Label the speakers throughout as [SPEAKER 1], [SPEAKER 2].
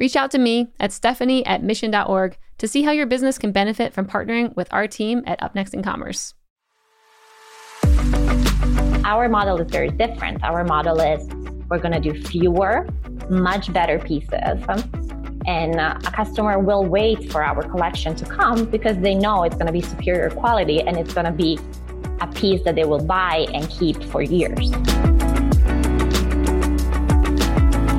[SPEAKER 1] Reach out to me at stephanie at mission.org to see how your business can benefit from partnering with our team at Up Next in Commerce.
[SPEAKER 2] Our model is very different. Our model is we're going to do fewer, much better pieces. And a customer will wait for our collection to come because they know it's going to be superior quality and it's going to be a piece that they will buy and keep for years.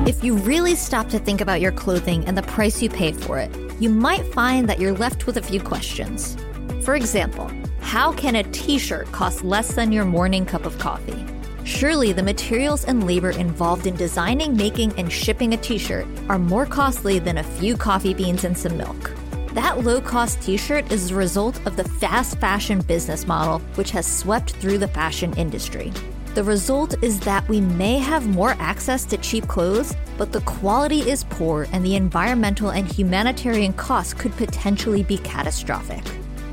[SPEAKER 3] If you really stop to think about your clothing and the price you pay for it, you might find that you're left with a few questions. For example, how can a t shirt cost less than your morning cup of coffee? Surely the materials and labor involved in designing, making, and shipping a t shirt are more costly than a few coffee beans and some milk. That low cost t shirt is the result of the fast fashion business model, which has swept through the fashion industry. The result is that we may have more access to cheap clothes, but the quality is poor and the environmental and humanitarian costs could potentially be catastrophic.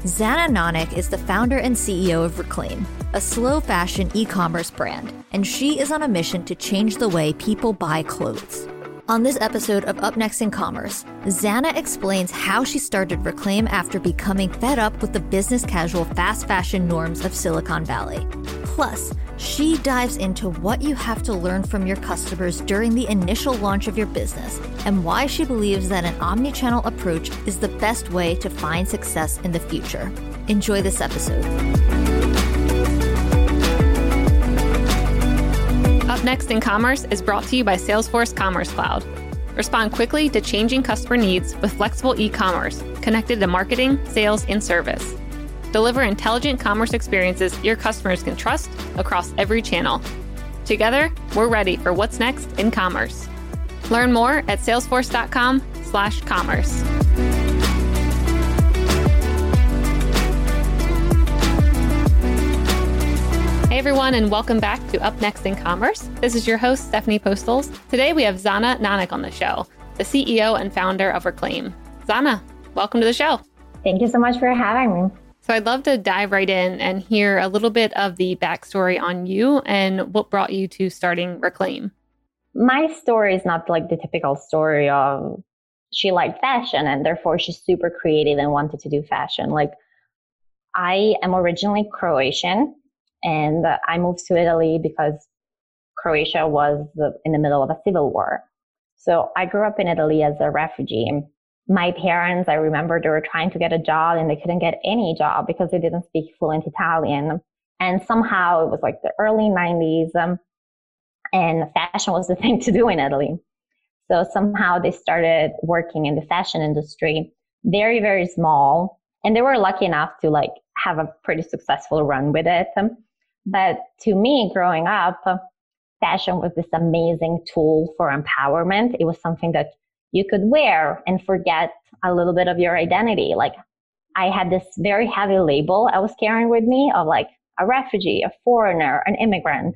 [SPEAKER 3] Zana Nanak is the founder and CEO of Reclaim, a slow fashion e commerce brand, and she is on a mission to change the way people buy clothes. On this episode of Up Next in Commerce, Zana explains how she started Reclaim after becoming fed up with the business casual fast fashion norms of Silicon Valley. Plus, she dives into what you have to learn from your customers during the initial launch of your business and why she believes that an omni-channel approach is the best way to find success in the future. Enjoy this episode.
[SPEAKER 1] Up Next in Commerce is brought to you by Salesforce Commerce Cloud. Respond quickly to changing customer needs with flexible e commerce connected to marketing, sales, and service. Deliver intelligent commerce experiences your customers can trust across every channel. Together, we're ready for what's next in commerce. Learn more at salesforce.com/commerce. Hey everyone, and welcome back to Up Next in Commerce. This is your host, Stephanie Postles. Today we have Zana Nanak on the show, the CEO and founder of Reclaim. Zana, welcome to the show.
[SPEAKER 2] Thank you so much for having me.
[SPEAKER 1] So I'd love to dive right in and hear a little bit of the backstory on you and what brought you to starting Reclaim.
[SPEAKER 2] My story is not like the typical story of she liked fashion and therefore she's super creative and wanted to do fashion. Like I am originally Croatian and I moved to Italy because Croatia was in the middle of a civil war. So I grew up in Italy as a refugee my parents, I remember they were trying to get a job and they couldn't get any job because they didn't speak fluent Italian. And somehow it was like the early 90s um, and fashion was the thing to do in Italy. So somehow they started working in the fashion industry, very, very small. And they were lucky enough to like have a pretty successful run with it. But to me, growing up, fashion was this amazing tool for empowerment. It was something that you could wear and forget a little bit of your identity. Like I had this very heavy label I was carrying with me of like a refugee, a foreigner, an immigrant.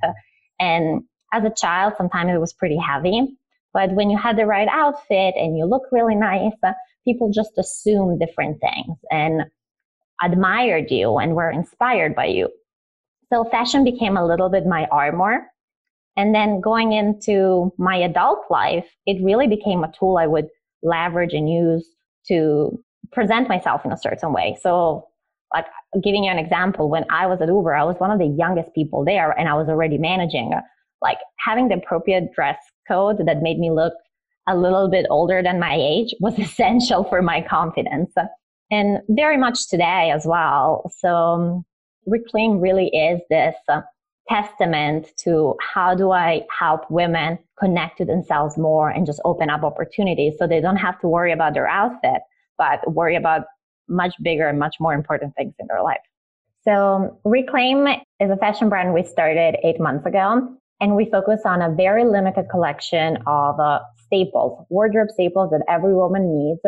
[SPEAKER 2] And as a child, sometimes it was pretty heavy. But when you had the right outfit and you look really nice, uh, people just assume different things and admired you and were inspired by you. So fashion became a little bit my armor and then going into my adult life, it really became a tool I would leverage and use to present myself in a certain way. So, like giving you an example, when I was at Uber, I was one of the youngest people there and I was already managing. Like having the appropriate dress code that made me look a little bit older than my age was essential for my confidence. And very much today as well. So, um, Reclaim really is this uh, testament to how do I help women connect to themselves more and just open up opportunities so they don't have to worry about their outfit, but worry about much bigger and much more important things in their life. So Reclaim is a fashion brand we started eight months ago, and we focus on a very limited collection of uh, staples, wardrobe staples that every woman needs,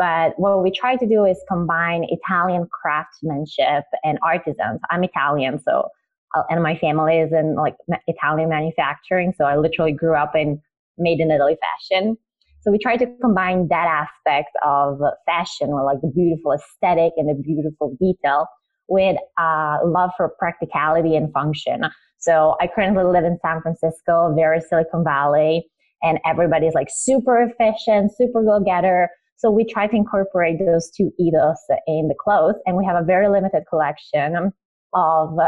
[SPEAKER 2] But what we try to do is combine Italian craftsmanship and artisans. I'm Italian, so uh, and my family is in like Italian manufacturing, so I literally grew up in made in Italy fashion. So we try to combine that aspect of fashion with like the beautiful aesthetic and the beautiful detail with uh, love for practicality and function. So I currently live in San Francisco, very Silicon Valley, and everybody's like super efficient, super go getter. So we try to incorporate those two ethos in the clothes, and we have a very limited collection of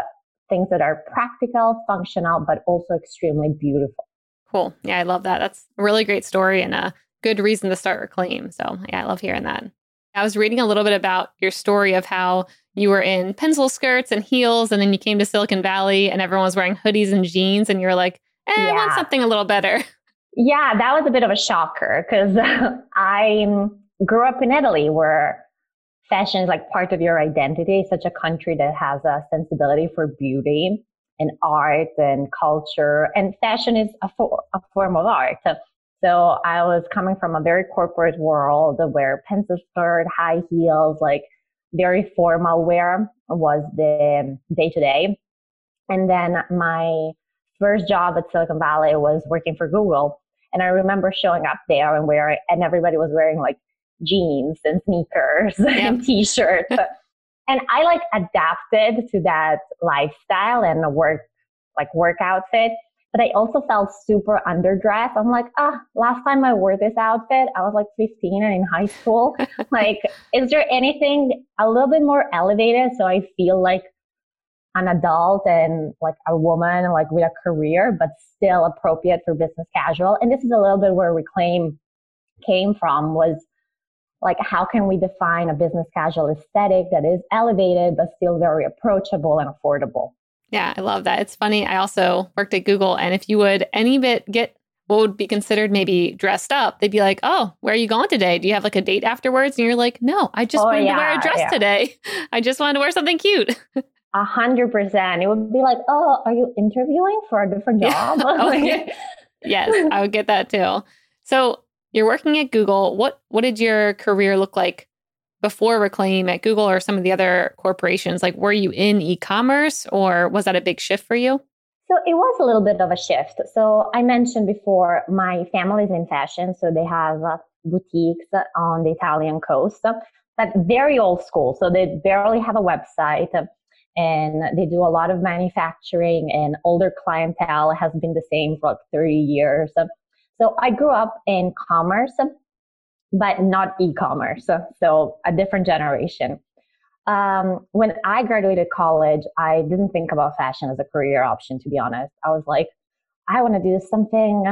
[SPEAKER 2] things that are practical, functional, but also extremely beautiful.
[SPEAKER 1] Cool. Yeah, I love that. That's a really great story and a good reason to start Reclaim. So, yeah, I love hearing that. I was reading a little bit about your story of how you were in pencil skirts and heels, and then you came to Silicon Valley and everyone was wearing hoodies and jeans, and you're like, eh, yeah. I want something a little better.
[SPEAKER 2] Yeah, that was a bit of a shocker because I grew up in Italy where fashion is like part of your identity. such a country that has a sensibility for beauty and art and culture, and fashion is a, for, a form of art. So I was coming from a very corporate world where pencil skirt, high heels, like very formal wear was the day to day. And then my first job at Silicon Valley was working for Google. And I remember showing up there and wearing, and everybody was wearing like jeans and sneakers and t-shirts. and I like adapted to that lifestyle and the work, like work outfit but I also felt super underdressed. I'm like, ah, last time I wore this outfit, I was like 15 and in high school. like, is there anything a little bit more elevated so I feel like an adult and like a woman, like with a career, but still appropriate for business casual? And this is a little bit where Reclaim came from was like, how can we define a business casual aesthetic that is elevated, but still very approachable and affordable?
[SPEAKER 1] Yeah, I love that. It's funny. I also worked at Google, and if you would any bit get what would be considered maybe dressed up, they'd be like, "Oh, where are you going today? Do you have like a date afterwards?" And you're like, "No, I just oh, wanted yeah, to wear a dress yeah. today. I just wanted to wear something cute."
[SPEAKER 2] A hundred percent. It would be like, "Oh, are you interviewing for a different job?" Oh, yeah. oh,
[SPEAKER 1] yes, I would get that too. So you're working at Google. What what did your career look like before Reclaim at Google or some of the other corporations? Like, were you in e commerce or was that a big shift for you?
[SPEAKER 2] So it was a little bit of a shift. So I mentioned before, my family's in fashion. So they have uh, boutiques on the Italian coast, but very old school. So they barely have a website and they do a lot of manufacturing and older clientele has been the same for like 30 years. So I grew up in commerce but not e-commerce. So, so a different generation. Um, when I graduated college, I didn't think about fashion as a career option, to be honest. I was like, I want to do something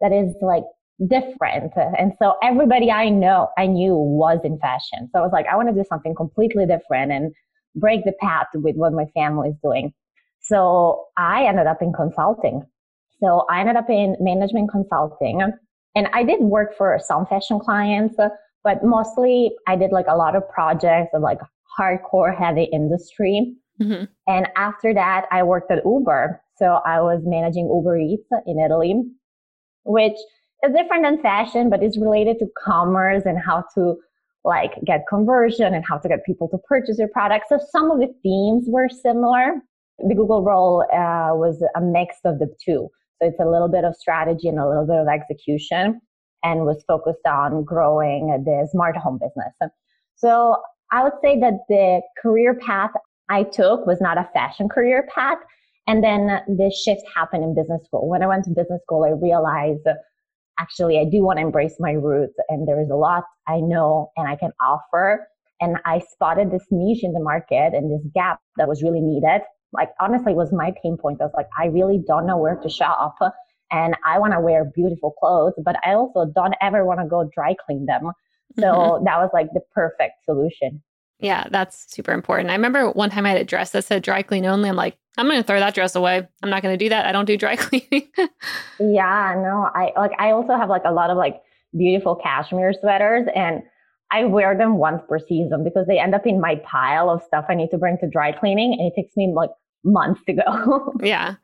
[SPEAKER 2] that is like different. And so everybody I know, I knew was in fashion. So I was like, I want to do something completely different and break the path with what my family is doing. So I ended up in consulting. So I ended up in management consulting and I did work for some fashion clients, but mostly I did like a lot of projects of like hardcore heavy industry. Mm-hmm. And after that, I worked at Uber. So I was managing Uber Eats in Italy, which is different than fashion, but is related to commerce and how to like get conversion and how to get people to purchase your product. So some of the themes were similar. The Google role uh, was a mix of the two. So it's a little bit of strategy and a little bit of execution and was focused on growing the smart home business. So I would say that the career path I took was not a fashion career path. And then this shift happened in business school. When I went to business school, I realized actually I do want to embrace my roots and there is a lot I know and I can offer. And I spotted this niche in the market and this gap that was really needed like honestly was my pain point. I was like, I really don't know where to shop and I want to wear beautiful clothes, but I also don't ever want to go dry clean them. So mm-hmm. that was like the perfect solution.
[SPEAKER 1] Yeah, that's super important. I remember one time I had a dress that said dry clean only. I'm like, I'm going to throw that dress away. I'm not going to do that. I don't do dry cleaning.
[SPEAKER 2] yeah, no, I like, I also have like a lot of like beautiful cashmere sweaters and I wear them once per season because they end up in my pile of stuff I need to bring to dry cleaning and it takes me like months to go.
[SPEAKER 1] yeah.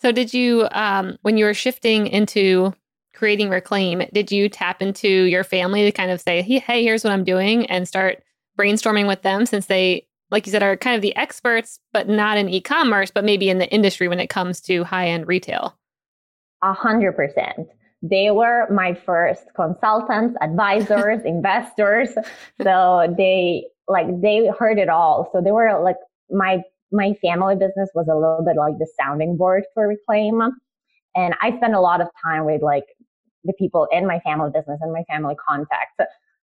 [SPEAKER 1] So did you um when you were shifting into creating Reclaim, did you tap into your family to kind of say, hey, hey here's what I'm doing and start brainstorming with them since they, like you said, are kind of the experts, but not in e commerce, but maybe in the industry when it comes to high end retail?
[SPEAKER 2] A hundred percent. They were my first consultants, advisors, investors. So they like they heard it all. So they were like my my family business was a little bit like the sounding board for Reclaim. And I spent a lot of time with like the people in my family business and my family contacts.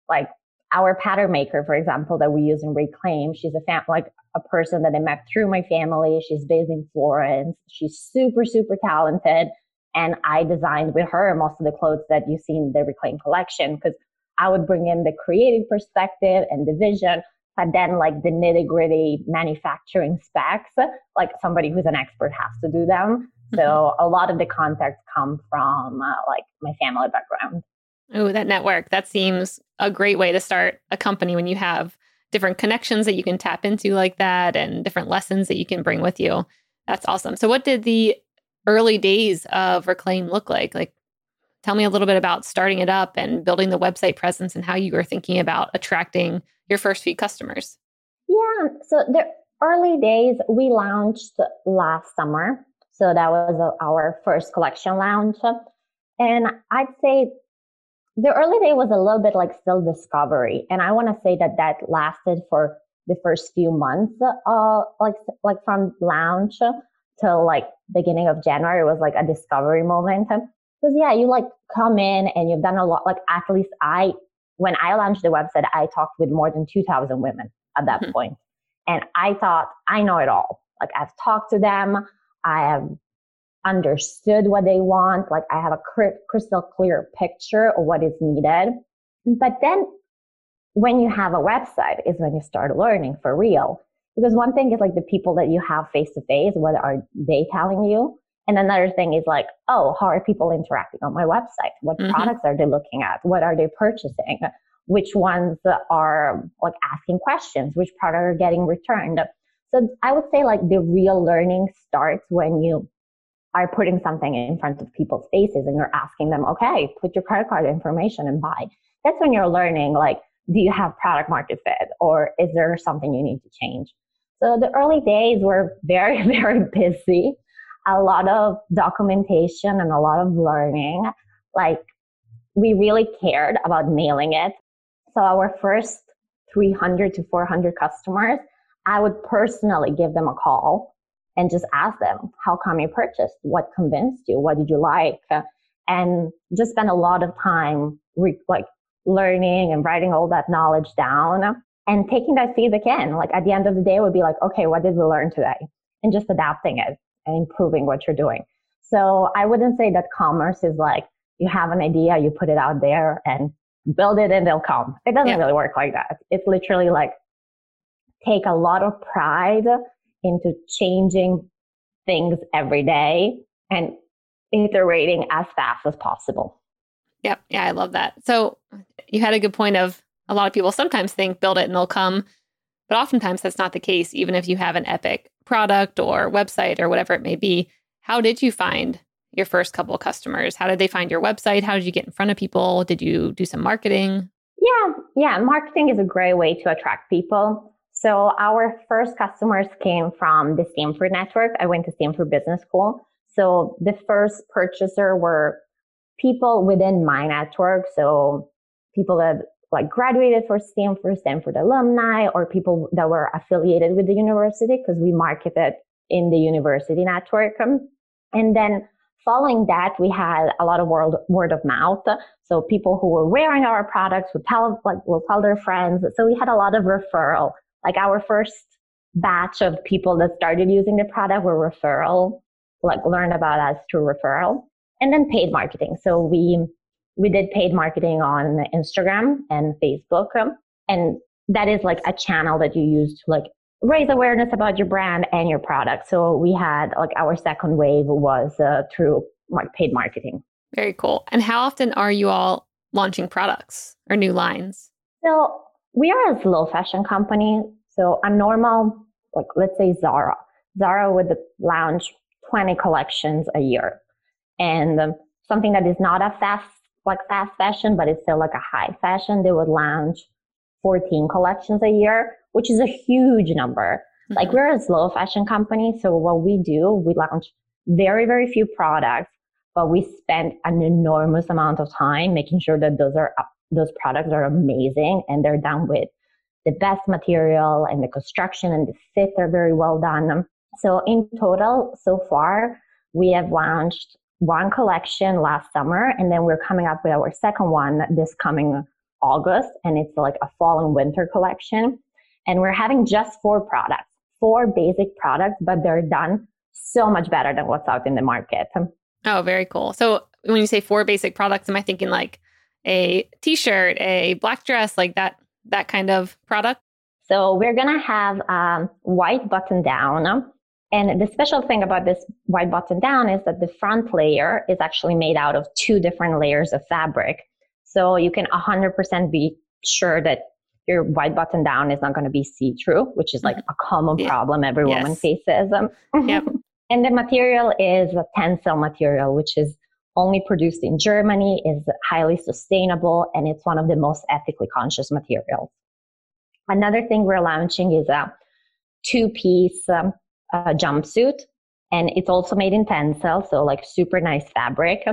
[SPEAKER 2] Like our pattern maker, for example, that we use in Reclaim, she's a fam- like a person that I met through my family. She's based in Florence. She's super, super talented. And I designed with her most of the clothes that you see in the Reclaim collection because I would bring in the creative perspective and the vision, but then like the nitty gritty manufacturing specs, like somebody who's an expert has to do them. So mm-hmm. a lot of the contacts come from uh, like my family background.
[SPEAKER 1] Oh, that network. That seems a great way to start a company when you have different connections that you can tap into like that and different lessons that you can bring with you. That's awesome. So what did the early days of Reclaim look like? Like tell me a little bit about starting it up and building the website presence and how you were thinking about attracting your first few customers.
[SPEAKER 2] Yeah, so the early days we launched last summer so that was our first collection launch. And I'd say the early day was a little bit like still discovery. And I want to say that that lasted for the first few months, uh, like, like from launch till like beginning of January was like a discovery moment. Cause yeah, you like come in and you've done a lot. Like at least I, when I launched the website, I talked with more than 2000 women at that mm-hmm. And I thought I know it all. Like I've talked to them. I have understood what they want. Like I have a crystal clear picture of what is needed. But then when you have a website is when you start learning for real. Because one thing is like the people that you have face to face, what are they telling you? And another thing is like, oh, how are people interacting on my website? What mm-hmm. products are they looking at? What are they purchasing? Which ones are like asking questions? Which products are getting returned? So I would say like the real learning starts when you are putting something in front of people's faces and you're asking them, okay, put your credit card information and buy. That's when you're learning, like, do you have product market fit or is there something you need to change? So the early days were very, very busy. A lot of documentation and a lot of learning. Like we really cared about nailing it. So our first 300 to 400 customers, I would personally give them a call and just ask them, how come you purchased? What convinced you? What did you like? And just spend a lot of time re- like learning and writing all that knowledge down and taking that feedback in. Like at the end of the day, would be like, okay, what did we learn today? And just adapting it and improving what you're doing. So I wouldn't say that commerce is like you have an idea, you put it out there and build it and they'll come. It doesn't yeah. really work like that. It's literally like take a lot of pride into changing things every day and iterating as fast as possible.
[SPEAKER 1] Yep. Yeah, I love that. So you had a good point of a lot of people sometimes think build it and they'll come, but oftentimes that's not the case, even if you have an epic product or website or whatever it may be. How did you find your first couple of customers? How did they find your website? How did you get in front of people? Did you do some marketing?
[SPEAKER 2] Yeah, yeah. Marketing is a great way to attract people. So our first customers came from the Stanford network. I went to Stanford Business School. So the first purchaser were people within my network. So people that like graduated for Stanford, Stanford alumni, or people that were affiliated with the university because we marketed in the university network. Um, and then following that, we had a lot of word, word of mouth. So people who were wearing our products would tell, like, will tell their friends. So we had a lot of referral like our first batch of people that started using the product were referral, like learned about us through referral and then paid marketing. So we, we did paid marketing on Instagram and Facebook. Um, and that is like a channel that you use to like raise awareness about your brand and your product. So we had like our second wave was uh, through like paid marketing.
[SPEAKER 1] Very cool. And how often are you all launching products or new lines?
[SPEAKER 2] So we are a slow fashion company. So a normal, like let's say Zara, Zara would launch 20 collections a year. And um, something that is not a fast, like fast fashion, but it's still like a high fashion, they would launch 14 collections a year, which is a huge number. Mm-hmm. Like we're a slow fashion company. So what we do, we launch very, very few products, but we spend an enormous amount of time making sure that those are, those products are amazing and they're done with the best material and the construction and the fit are very well done. So in total, so far, we have launched one collection last summer, and then we're coming up with our second one this coming August, and it's like a fall and winter collection. And we're having just four products, four basic products, but they're done so much better than what's out in the market.
[SPEAKER 1] Oh, very cool. So when you say four basic products, am I thinking like a t-shirt, a black dress, like that that kind of product?
[SPEAKER 2] So we're gonna have um, white button down and the special thing about this white button down is that the front layer is actually made out of two different layers of fabric. So you can 100% be sure that your white button down is not going to be see through, which is like mm-hmm. a common yeah. problem every yes. woman faces.
[SPEAKER 1] yep.
[SPEAKER 2] And the material is a tencel material, which is only produced in Germany, is highly sustainable, and it's one of the most ethically conscious materials. Another thing we're launching is a two piece um, uh, jumpsuit and it's also made in tencel, so like super nice fabric.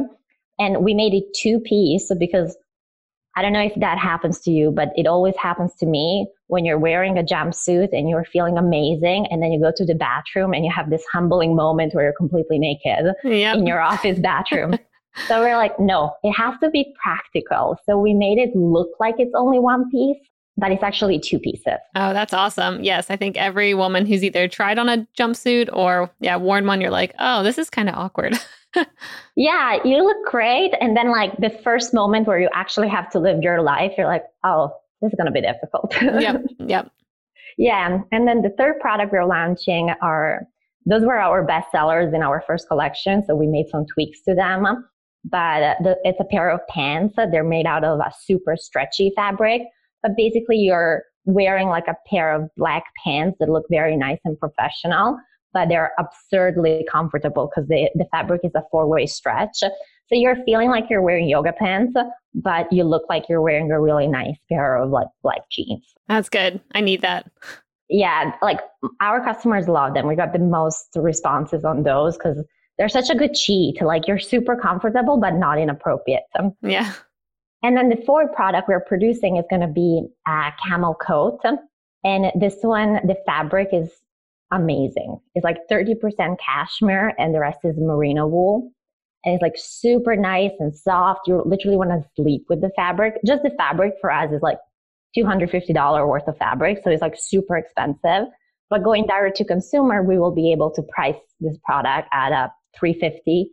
[SPEAKER 2] And we made it two piece because I don't know if that happens to you, but it always happens to me when you're wearing a jumpsuit and you're feeling amazing, and then you go to the bathroom and you have this humbling moment where you're completely naked yep. in your office bathroom. so we're like, no, it has to be practical. So we made it look like it's only one piece, but it's actually two pieces.
[SPEAKER 1] Oh, that's awesome. Yes, I think every woman who's either tried on a jumpsuit or yeah, worn one, you're like, oh, this is kind of awkward.
[SPEAKER 2] yeah, you look great. And then like the first moment where you actually have to live your life, you're like, oh, this is gonna be difficult.
[SPEAKER 1] yep. Yep.
[SPEAKER 2] Yeah. And then the third product we're launching are those were our best sellers in our first collection. So we made some tweaks to them. But the, it's a pair of pants. They're made out of a super stretchy fabric but basically you're wearing like a pair of black pants that look very nice and professional, but they're absurdly comfortable because the, the fabric is a four way stretch. So you're feeling like you're wearing yoga pants, but you look like you're wearing a really nice pair of like black jeans.
[SPEAKER 1] That's good. I need that.
[SPEAKER 2] Yeah, like our customers love them. We got the most responses on those because they're such a good cheat. Like you're super comfortable, but not inappropriate.
[SPEAKER 1] Yeah.
[SPEAKER 2] And then the fourth product we're producing is going to be a camel coat. And this one, the fabric is amazing. It's like 30% cashmere and the rest is merino wool. And it's like super nice and soft. You literally want to sleep with the fabric. Just the fabric for us is like $250 worth of fabric. So it's like super expensive. But going direct to consumer, we will be able to price this product at uh, a 350.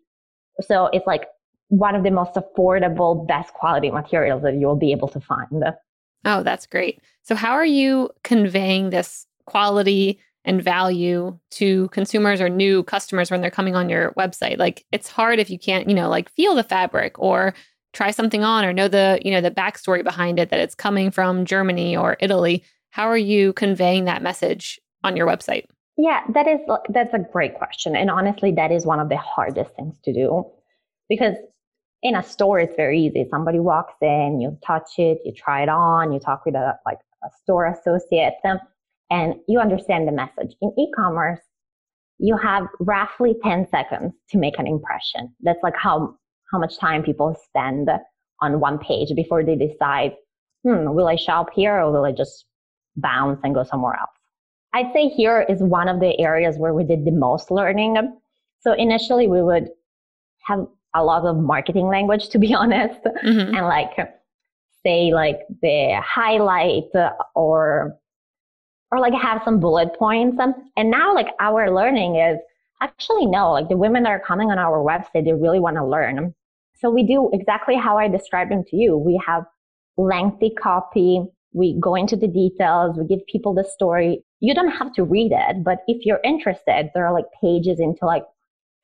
[SPEAKER 2] So it's like one of the most affordable, best quality materials that you'll be able to find.
[SPEAKER 1] Oh, that's great. So, how are you conveying this quality and value to consumers or new customers when they're coming on your website? Like, it's hard if you can't, you know, like feel the fabric or try something on or know the, you know, the backstory behind it that it's coming from Germany or Italy. How are you conveying that message on your website?
[SPEAKER 2] Yeah, that is that's a great question. And honestly, that is one of the hardest things to do because in a store, it's very easy. Somebody walks in, you touch it, you try it on, you talk with a, like a store associate, and you understand the message. In e-commerce, you have roughly 10 seconds to make an impression. That's like how, how much time people spend on one page before they decide, hmm, will I shop here or will I just bounce and go somewhere else? I'd say here is one of the areas where we did the most learning. So initially we would have a lot of marketing language, to be honest, mm-hmm. and like say like the highlight or or like have some bullet points. And now like our learning is actually no, like the women that are coming on our website, they really want to learn. So we do exactly how I described them to you. We have lengthy copy. We go into the details. We give people the story. You don't have to read it, but if you're interested, there are like pages into like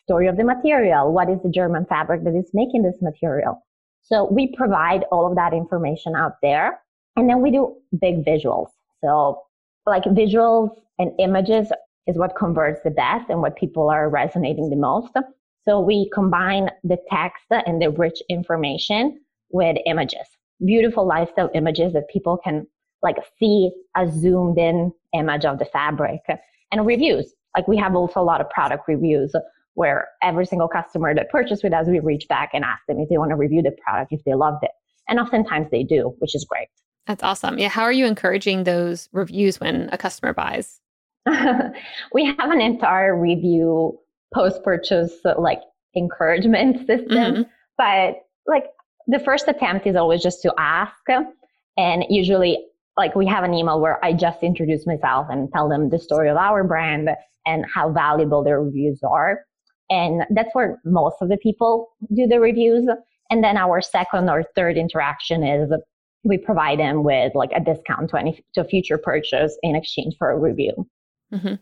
[SPEAKER 2] story of the material. What is the German fabric that is making this material? So we provide all of that information out there. And then we do big visuals. So like visuals and images is what converts the best and what people are resonating the most. So we combine the text and the rich information with images, beautiful lifestyle images that people can like see a zoomed in image of the fabric and reviews. Like we have also a lot of product reviews where every single customer that purchased with us, we reach back and ask them if they want to review the product, if they loved it. And oftentimes they do, which is great.
[SPEAKER 1] That's awesome. Yeah. How are you encouraging those reviews when a customer buys?
[SPEAKER 2] we have an entire review post purchase like encouragement system. Mm-hmm. But like the first attempt is always just to ask. And usually, like we have an email where I just introduce myself and tell them the story of our brand and how valuable their reviews are. And that's where most of the people do the reviews. And then our second or third interaction is we provide them with like a discount to any to future purchase in exchange for a review.
[SPEAKER 1] Mm-hmm.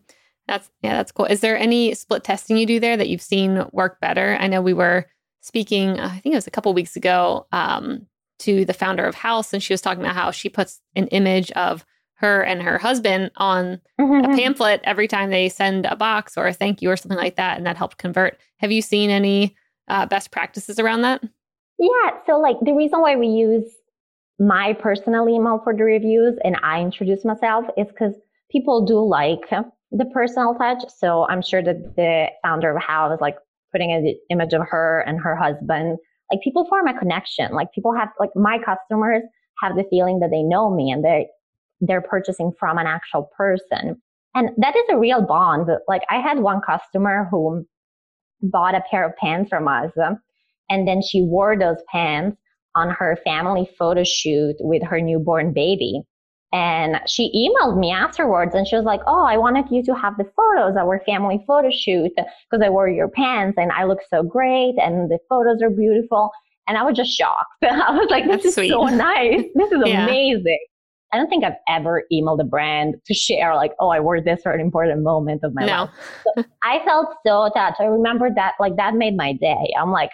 [SPEAKER 1] That's yeah, that's cool. Is there any split testing you do there that you've seen work better? I know we were speaking, I think it was a couple weeks ago, um, to the founder of Haus, and she was talking about how she puts an image of her and her husband on mm-hmm. a pamphlet every time they send a box or a thank you or something like that, and that helped convert. Have you seen any uh, best practices around that?
[SPEAKER 2] Yeah. So, like, the reason why we use my personal email for the reviews and I introduce myself is because people do like the personal touch. So, I'm sure that the founder of How is like, putting an image of her and her husband, like, people form a connection. Like, people have, like, my customers have the feeling that they know me and they they're purchasing from an actual person. And that is a real bond. Like I had one customer who bought a pair of pants from us and then she wore those pants on her family photo shoot with her newborn baby. And she emailed me afterwards and she was like, Oh, I wanted you to have the photos, of our family photo shoot, because I wore your pants and I look so great and the photos are beautiful. And I was just shocked. I was like, This That's is sweet. so nice. This is yeah. amazing. I don't think I've ever emailed a brand to share like, oh, I wore this for an important moment of my no. life. So I felt so touched. I remember that like that made my day. I'm like,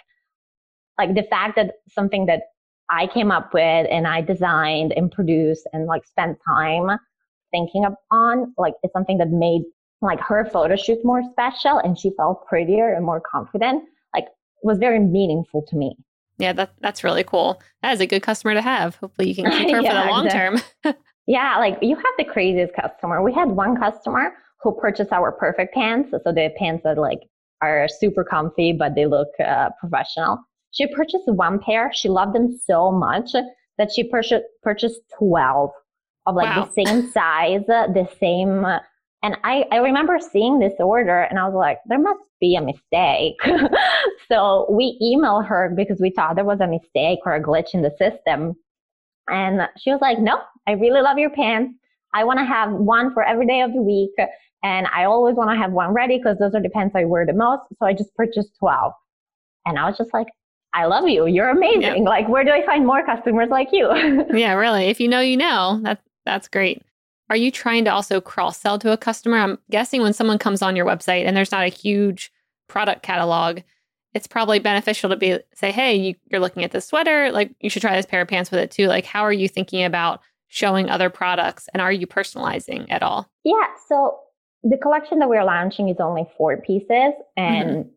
[SPEAKER 2] like the fact that something that I came up with and I designed and produced and like spent time thinking on, like it's something that made like her photo shoot more special and she felt prettier and more confident. Like was very meaningful to me.
[SPEAKER 1] Yeah, that that's really cool. That is a good customer to have. Hopefully, you can keep her yeah, for the long exactly. term.
[SPEAKER 2] yeah, like you have the craziest customer. We had one customer who purchased our perfect pants, so the pants that like are super comfy but they look uh, professional. She purchased one pair. She loved them so much that she purchased purchased twelve of like wow. the same size, the same and I, I remember seeing this order and I was like, there must be a mistake. So we emailed her because we thought there was a mistake or a glitch in the system. And she was like, no, I really love your pants. I want to have one for every day of the week. And I always want to have one ready because those are the pants I wear the most. So I just purchased 12. And I was just like, I love you. You're amazing. Yeah. Like, where do I find more customers like you?
[SPEAKER 1] yeah, really. If you know, you know. That's that's great. Are you trying to also cross sell to a customer? I'm guessing when someone comes on your website and there's not a huge product catalog, it's probably beneficial to be say, hey, you, you're looking at this sweater, like you should try this pair of pants with it too. Like, how are you thinking about showing other products and are you personalizing at all?
[SPEAKER 2] Yeah. So the collection that we're launching is only four pieces and mm-hmm.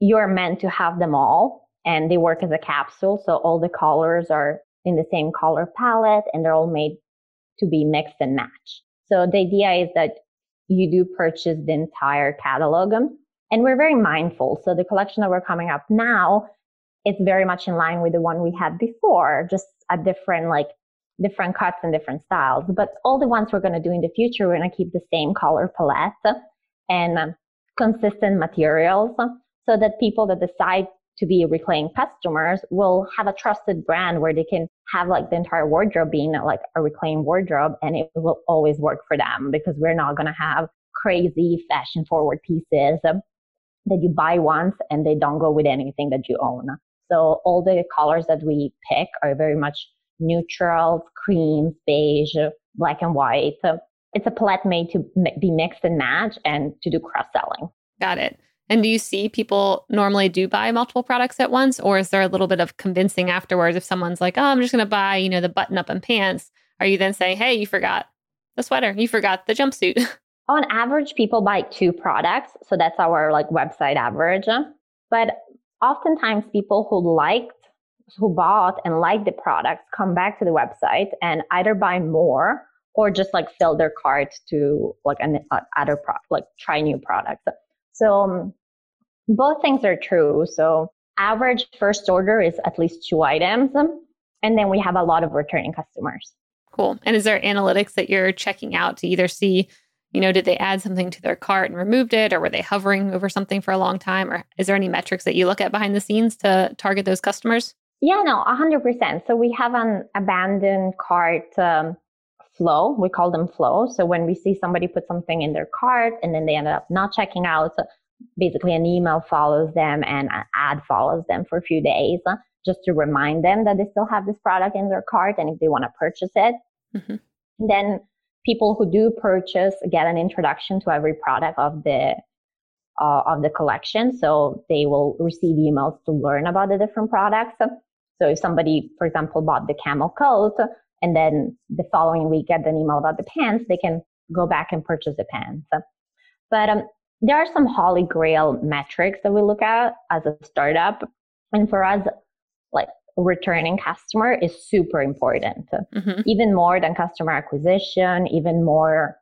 [SPEAKER 2] you're meant to have them all and they work as a capsule. So all the colors are in the same color palette and they're all made to be mixed and match. So the idea is that you do purchase the entire catalog and we're very mindful. So the collection that we're coming up now, it's very much in line with the one we had before, just a different, like different cuts and different styles. But all the ones we're going to do in the future, we're going to keep the same color palette and um, consistent materials so that people that decide to be reclaimed customers will have a trusted brand where they can have like the entire wardrobe being like a reclaimed wardrobe and it will always work for them because we're not going to have crazy fashion forward pieces that you buy once and they don't go with anything that you own. So all the colors that we pick are very much neutral, cream, beige, black and white. It's a palette made to be mixed and match and to do cross selling.
[SPEAKER 1] Got it. And do you see people normally do buy multiple products at once, or is there a little bit of convincing afterwards if someone's like, "Oh, I'm just going to buy, you know, the button up and pants"? Are you then saying, "Hey, you forgot the sweater, you forgot the jumpsuit"?
[SPEAKER 2] On average, people buy two products, so that's our like website average. But oftentimes people who liked, who bought and liked the products come back to the website and either buy more or just like fill their cart to like an uh, other product, like try new products. So um, both things are true. So average first order is at least two items. And then we have a lot of returning customers.
[SPEAKER 1] Cool. And is there analytics that you're checking out to either see, you know, did they add something to their cart and removed it, or were they hovering over something for a long time? Or is there any metrics that you look at behind the scenes to target those customers?
[SPEAKER 2] Yeah, no, 100%. So we have an abandoned cart um, flow. We call them flow. So when we see somebody put something in their cart and then they ended up not checking out, so basically an email follows them and an ad follows them for a few days just to remind them that they still have this product in their cart and if they want to purchase it. Mm-hmm. Then people who do purchase get an introduction to every product of the uh, of the collection. So they will receive emails to learn about the different products. So if somebody, for example, bought the camel coat and then the following week get an email about the pants, they can go back and purchase the pants. But um, there are some holy grail metrics that we look at as a startup. And for us, like returning customer is super important, mm-hmm. even more than customer acquisition, even more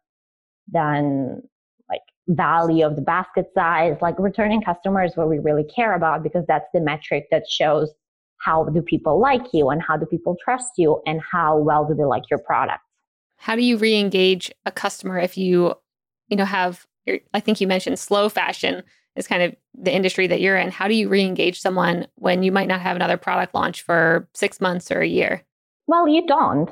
[SPEAKER 2] than like value of the basket size. Like returning customers what we really care about because that's the metric that shows how do people like you and how do people trust you and how well do they like your product.
[SPEAKER 1] How do you re-engage a customer if you, you know, have I think you mentioned slow fashion is kind of the industry that you're in. How do you re-engage someone when you might not have another product launch for six months or a year?
[SPEAKER 2] Well, you don't.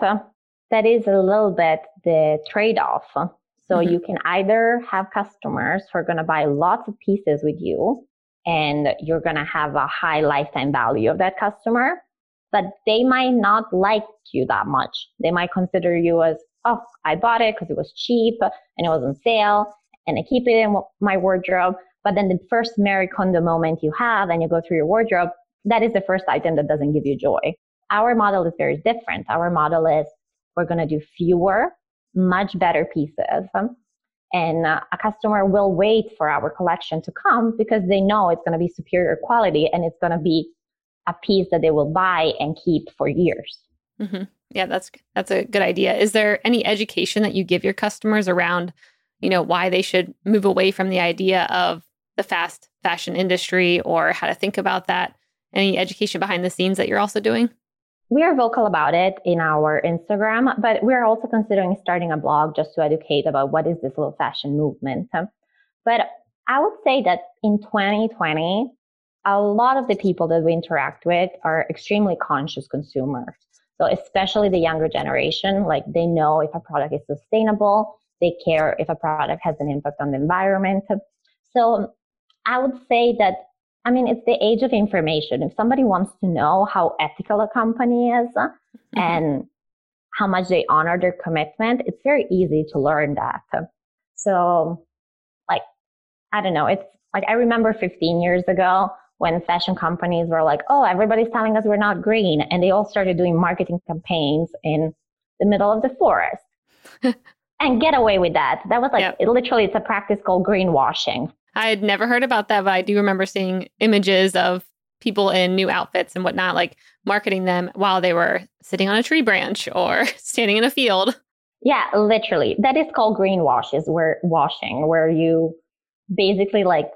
[SPEAKER 2] That is a little bit the trade-off. So mm-hmm. you can either have customers who are going to buy lots of pieces with you and you're going to have a high lifetime value of that customer, but they might not like you that much. They might consider you as, oh, I bought it because it was cheap and it was on sale and I keep it in my wardrobe. But then the first Marie Kondo moment you have and you go through your wardrobe, that is the first item that doesn't give you joy. Our model is very different. Our model is we're going to do fewer, much better pieces. And uh, a customer will wait for our collection to come because they know it's going to be superior quality and it's going to be a piece that they will buy and keep for years.
[SPEAKER 1] Mm-hmm. Yeah, that's that's a good idea. Is there any education that you give your customers around you know, why they should move away from the idea of the fast fashion industry or how to think about that? Any education behind the scenes that you're also doing?
[SPEAKER 2] We are vocal about it in our Instagram, but we're also considering starting a blog just to educate about what is this slow fashion movement. But I would say that in 2020, a lot of the people that we interact with are extremely conscious consumers. So especially the younger generation, like they know if a product is sustainable, they care if a product has an impact on the environment. So I would say that, I mean, it's the age of information. If somebody wants to know how ethical a company is mm-hmm. and how much they honor their commitment, it's very easy to learn that. So, like, I don't know. It's like I remember 15 years ago when fashion companies were like, oh, everybody's telling us we're not green. And they all started doing marketing campaigns in the middle of the forest. and get away with that. That was like yep. it, literally it's a practice called greenwashing.
[SPEAKER 1] I had never heard about that, but I do remember seeing images of people in new outfits and whatnot, like marketing them while they were sitting on a tree branch or standing in a field.
[SPEAKER 2] Yeah, literally. That is called greenwash is where washing, where you basically like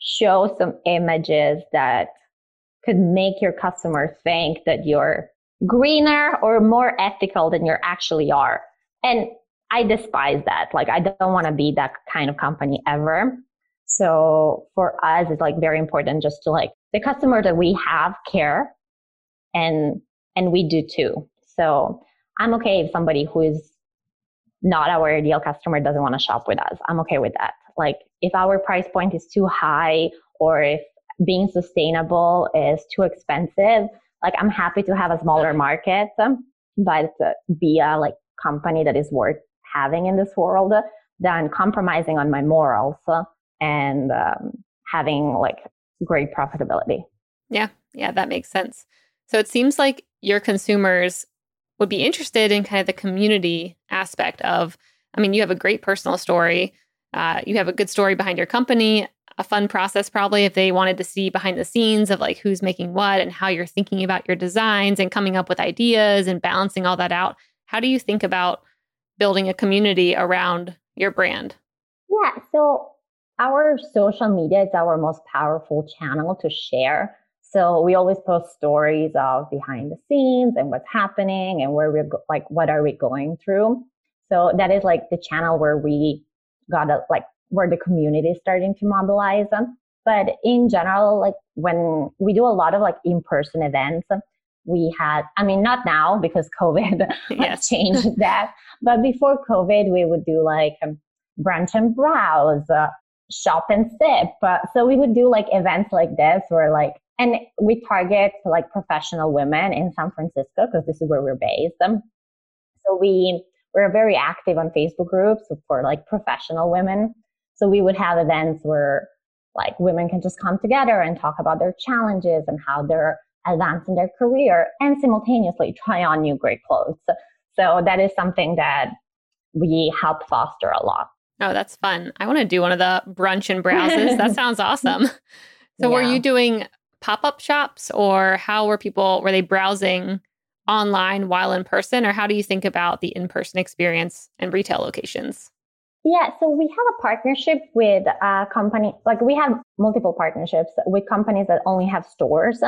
[SPEAKER 2] show some images that could make your customer think that you're greener or more ethical than you actually are. And I despise that. Like, I don't want to be that kind of company ever. So for us, it's like very important just to like the customer that we have care and, and we do too. So I'm okay if somebody who is not our ideal customer doesn't want to shop with us. I'm okay with that. Like if our price point is too high or if being sustainable is too expensive, like I'm happy to have a smaller market, but be a like company that is worth having in this world than compromising on my morals and um, having like great profitability.
[SPEAKER 1] Yeah, yeah, that makes sense. So it seems like your consumers would be interested in kind of the community aspect of, I mean, you have a great personal story. Uh, you have a good story behind your company. a fun process probably if they wanted to see behind the scenes of like who's making what and how you're thinking about your designs and coming up with ideas and balancing all that out. How do you think about building a community around your brand?
[SPEAKER 2] Yeah, so our social media is our most powerful channel to share. So we always post stories of behind the scenes and what's happening and where we're go- like what are we going through. So that is like the channel where we got a, like where the community is starting to mobilize. But in general, like when we do a lot of like in-person events, we had, I mean, not now because COVID yes. changed that, but before COVID, we would do like um, brunch and browse, uh, shop and sip. Uh, so we would do like events like this where like, and we target like professional women in San Francisco because this is where we're based. So we we're very active on Facebook groups for like professional women. So we would have events where like women can just come together and talk about their challenges and how they're advancing their career and simultaneously try on new great clothes. So that is something that we help foster a lot.
[SPEAKER 1] Oh, that's fun. I want to do one of the brunch and browses. that sounds awesome. So yeah. were you doing pop-up shops or how were people were they browsing online while in person or how do you think about the in-person experience and retail locations?
[SPEAKER 2] Yeah, so we have a partnership with a company, like we have multiple partnerships with companies that only have stores.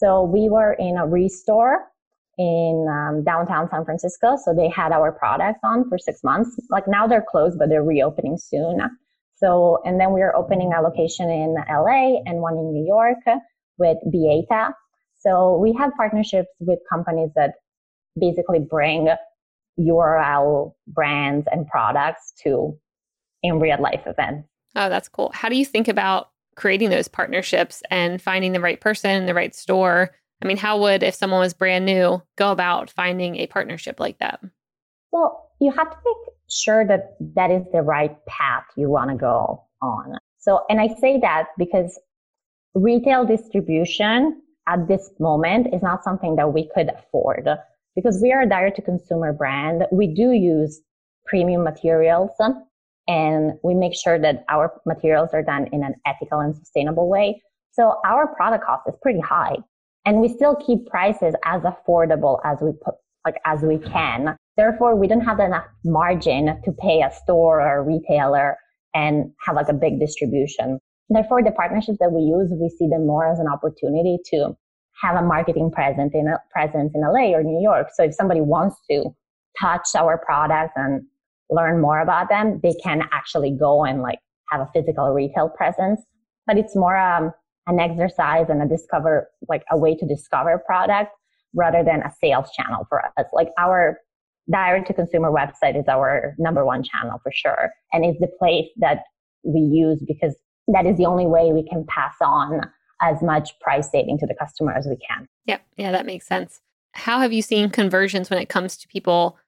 [SPEAKER 2] So we were in a restore in um, downtown San Francisco. So they had our products on for six months. Like now they're closed, but they're reopening soon. So, and then we are opening a location in LA and one in New York with b8ta. So we have partnerships with companies that basically bring URL brands and products to in real life events.
[SPEAKER 1] Oh, that's cool. How do you think about creating those partnerships and finding the right person, the right store? I mean, how would, if someone was brand new, go about finding a partnership like that?
[SPEAKER 2] Well, you have to make sure that that is the right path you want to go on. So, and I say that because retail distribution at this moment is not something that we could afford because we are a direct to consumer brand. We do use premium materials and we make sure that our materials are done in an ethical and sustainable way. So our product cost is pretty high and we still keep prices as affordable as we put, like as we can. Therefore, we don't have enough margin to pay a store or a retailer and have like a big distribution. Therefore, the partnerships that we use, we see them more as an opportunity to have a marketing presence in a presence in LA or New York. So if somebody wants to touch our products and learn more about them, they can actually go and like have a physical retail presence. But it's more um, an exercise and a discover, like a way to discover product rather than a sales channel for us. Like our direct to consumer website is our number one channel for sure. And it's the place that we use because that is the only way we can pass on as much price saving to the customer as we can.
[SPEAKER 1] Yep. Yeah, that makes sense. How have you seen conversions when it comes to people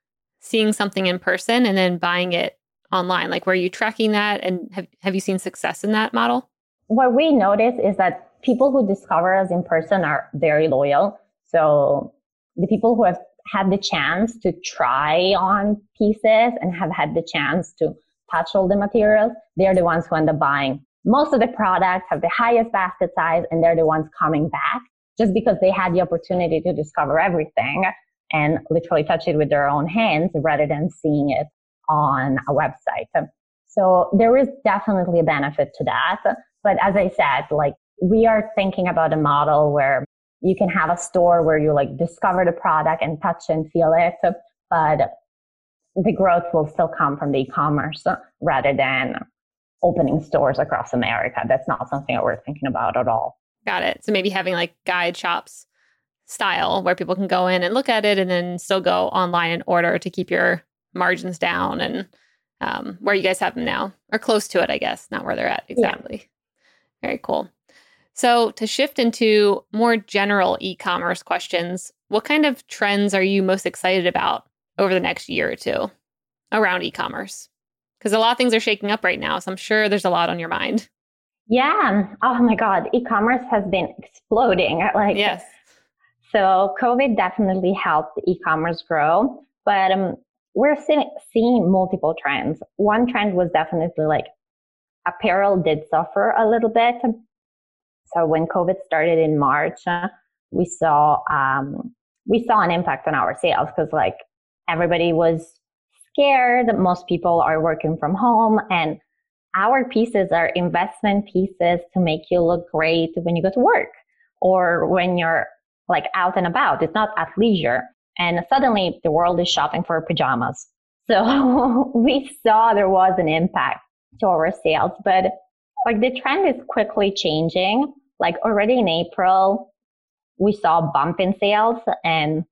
[SPEAKER 1] seeing something in person and then buying it online? Like, were you tracking that and have, have you seen success in that model?
[SPEAKER 2] What we notice is that people who discover us in person are very loyal. So the people who have had the chance to try on pieces and have had the chance to touch all the materials, they're the ones who end up buying most of the products have the highest basket size and they're the ones coming back just because they had the opportunity to discover everything and literally touch it with their own hands rather than seeing it on a website. So there is definitely a benefit to that. But as I said, like we are thinking about a model where you can have a store where you like discover the product and touch and feel it, but the growth will still come from the e-commerce rather than opening stores across America. That's not something that we're thinking about at all.
[SPEAKER 1] Got it. So maybe having like guide shops style where people can go in and look at it and then still go online and order to keep your margins down and um, where you guys have them now or close to it, I guess, not where they're at exactly. Yeah. Very cool. So, to shift into more general e commerce questions, what kind of trends are you most excited about over the next year or two around e commerce? Because a lot of things are shaking up right now. So I'm sure there's a lot on your mind.
[SPEAKER 2] Yeah. Oh my God. E-commerce has been exploding. Like,
[SPEAKER 1] yes.
[SPEAKER 2] So COVID definitely helped e-commerce grow, but um, we're seeing, multiple trends. One trend was definitely like apparel did suffer a little bit. So when COVID started in March, uh, we saw um, we saw an impact on our sales because like everybody was scared. Most people are working from home, and our pieces are investment pieces to make you look great when you go to work or when you're like out and about. It's not athleisure. And suddenly the world is shopping for pajamas. So we saw there was an impact to our sales, but like the trend is quickly changing. Like already in April, we saw a bump in sales and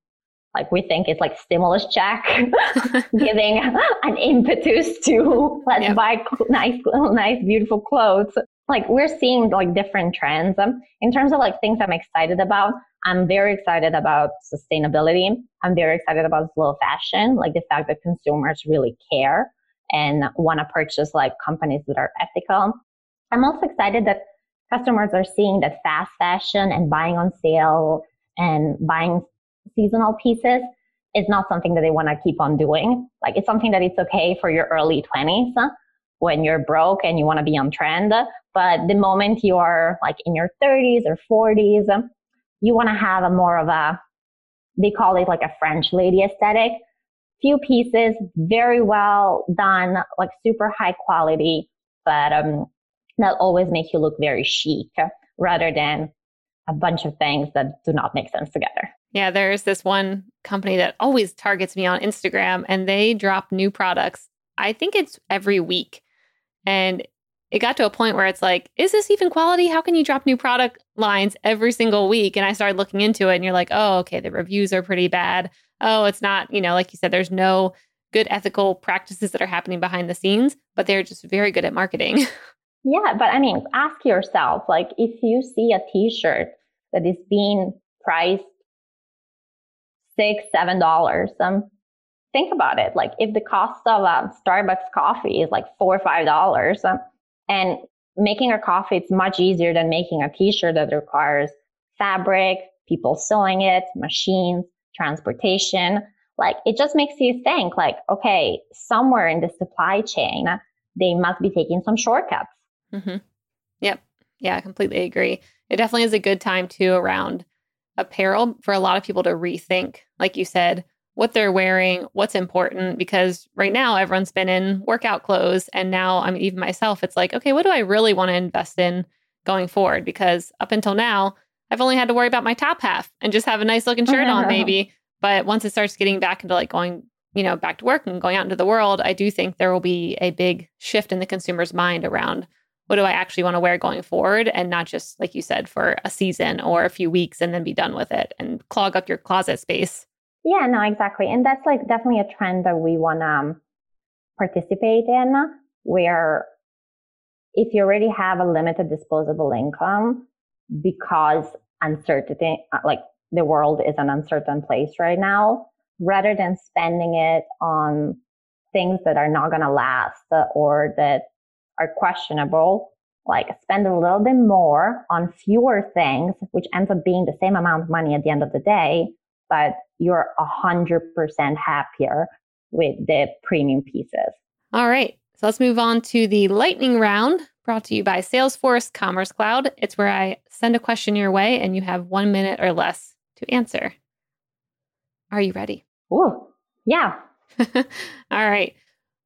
[SPEAKER 2] like we think it's like stimulus check giving an impetus to let's yep. buy nice nice beautiful clothes like we're seeing like different trends. Um, in terms of like things i'm excited about i'm very excited about sustainability. I'm very excited about slow fashion like the fact that consumers really care and want to purchase like companies that are ethical. I'm also excited that customers are seeing that fast fashion and buying on sale and buying seasonal pieces is not something that they want to keep on doing. Like it's something that it's okay for your early 20s when you're broke and you want to be on trend. But the moment you are like in your 30s or 40s, you want to have a more of a, they call it like a French lady aesthetic. Few pieces, very well done, like super high quality, but um, that always make you look very chic rather than a bunch of things that do not make sense together.
[SPEAKER 1] Yeah, there's this one company that always targets me on Instagram and they drop new products. I think it's every week. And it got to a point where it's like, is this even quality? How can you drop new product lines every single week? And I started looking into it and you're like, oh, okay, the reviews are pretty bad. Oh, it's not, you know, like you said, there's no good ethical practices that are happening behind the scenes, but they're just very good at marketing.
[SPEAKER 2] yeah, but I mean, ask yourself like, if you see a t shirt that is being priced six, seven dollars. Um, think about it. Like if the cost of a Starbucks coffee is like four or five dollars, um, and making a coffee it's much easier than making a T-shirt that requires fabric, people sewing it, machines, transportation. Like it just makes you think, like, okay, somewhere in the supply chain, they must be taking some shortcuts.
[SPEAKER 1] Mm-hmm. Yep. Yeah, I completely agree. It definitely is a good time too around apparel for a lot of people to rethink, like you said, what they're wearing, what's important, because right now everyone's been in workout clothes. And now I'm even myself, it's like, okay, what do I really want to invest in going forward? Because up until now, I've only had to worry about my top half and just have a nice looking shirt on, maybe. But once it starts getting back into like going, you know, back to work and going out into the world, I do think there will be a big shift in the consumer's mind around what do I actually want to wear going forward and not just, like you said, for a season or a few weeks and then be done with it and clog up your closet space.
[SPEAKER 2] Yeah, no, exactly. And that's like definitely a trend that we want to um, participate in where if you already have a limited disposable income because uncertainty, uh, like the world is an uncertain place right now, rather than spending it on things that are not going to last or that are questionable, like spend a little bit more on fewer things, which ends up being the same amount of money at the end of the day, but you're a hundred percent happier with the premium pieces.
[SPEAKER 1] All right. So let's move on to the lightning round brought to you by Salesforce Commerce Cloud. It's where I send a question your way and you have one minute or less to answer. Are you ready?
[SPEAKER 2] Ooh, yeah.
[SPEAKER 1] All right.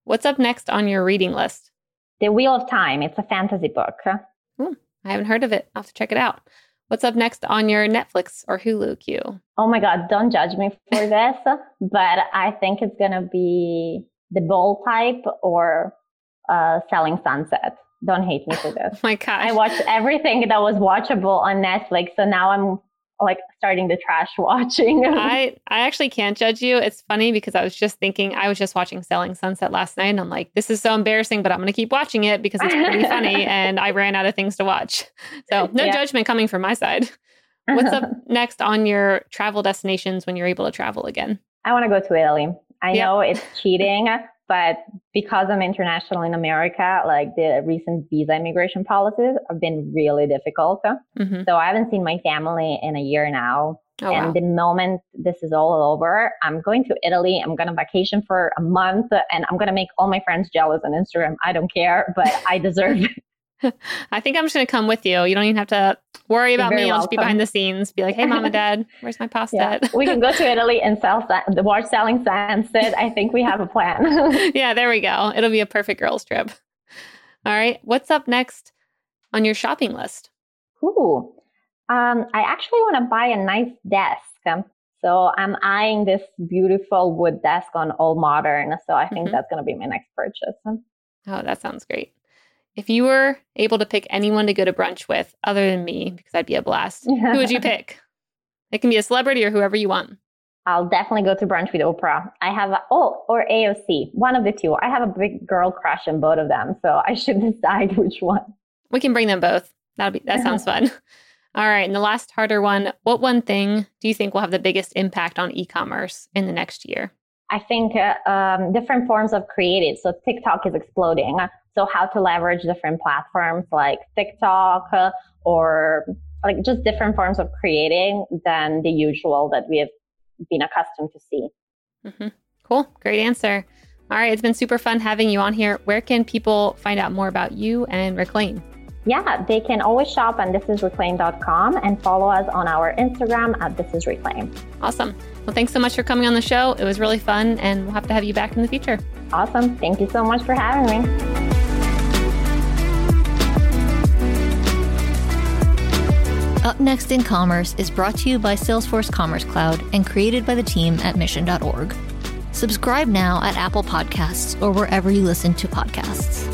[SPEAKER 1] What's up next on your reading list?
[SPEAKER 2] The Wheel of Time. It's a fantasy book.
[SPEAKER 1] Ooh, I haven't heard of it. I'll have to check it out. What's up next on your Netflix or Hulu queue?
[SPEAKER 2] Oh my God, don't judge me for this, but I think it's going to be The Bold Type or uh, Selling Sunset. Don't hate me for this.
[SPEAKER 1] oh my gosh.
[SPEAKER 2] I watched everything that was watchable on Netflix. So now I'm like starting the trash watching.
[SPEAKER 1] I I actually can't judge you. It's funny because I was just thinking I was just watching Selling Sunset last night and I'm like this is so embarrassing but I'm going to keep watching it because it's pretty funny and I ran out of things to watch. So, no yeah. judgment coming from my side. What's up next on your travel destinations when you're able to travel again?
[SPEAKER 2] I want to go to Italy. I yep. know it's cheating, but because I'm international in America, like the recent visa immigration policies have been really difficult. Mm-hmm. So I haven't seen my family in a year now. Oh, and wow. the moment this is all over, I'm going to Italy. I'm going to vacation for a month and I'm going to make all my friends jealous on Instagram. I don't care, but I deserve
[SPEAKER 1] it. I think I'm just going to come with you. You don't even have to worry about me. I'll welcome. just be behind the scenes, be like, hey, mom and dad, where's my pasta? Yeah.
[SPEAKER 2] we can go to Italy and sell the watch selling sunset. I think we have a plan.
[SPEAKER 1] yeah, there we go. It'll be a perfect girls trip. All right. What's up next on your shopping list?
[SPEAKER 2] Ooh, um, I actually want to buy a nice desk. So I'm eyeing this beautiful wood desk on AllModern. So I think mm-hmm. that's going to be my next purchase. Oh,
[SPEAKER 1] that sounds great. If you were able to pick anyone to go to brunch with other than me, because I'd be a blast, who would you pick? It can be a celebrity or whoever you want.
[SPEAKER 2] I'll definitely go to brunch with Oprah. I have a, oh, or AOC, one of the two. I have a big girl crush on both of them, so I should decide which one.
[SPEAKER 1] We can bring them both. That'll be that sounds fun. All right, and the last harder one, what one thing do you think will have the biggest impact on e-commerce in the next year?
[SPEAKER 2] I think uh, um, different forms of creative. So TikTok is exploding. So how to leverage different platforms like TikTok or like just different forms of creating than the usual that we have been accustomed to see.
[SPEAKER 1] Mm-hmm. Cool. Great answer. All right. It's been super fun having you on here. Where can people find out more about you and Reclaim?
[SPEAKER 2] Yeah, they can always shop on thisisreclaim.com and follow us on our Instagram at thisisreclaim.
[SPEAKER 1] Awesome. Well, thanks so much for coming on the show. It was really fun, and we'll have to have you back in the future.
[SPEAKER 2] Awesome. Thank you so much for having me.
[SPEAKER 3] Up Next in Commerce is brought to you by Salesforce Commerce Cloud and created by the team at mission.org. Subscribe now at Apple Podcasts or wherever you listen to podcasts.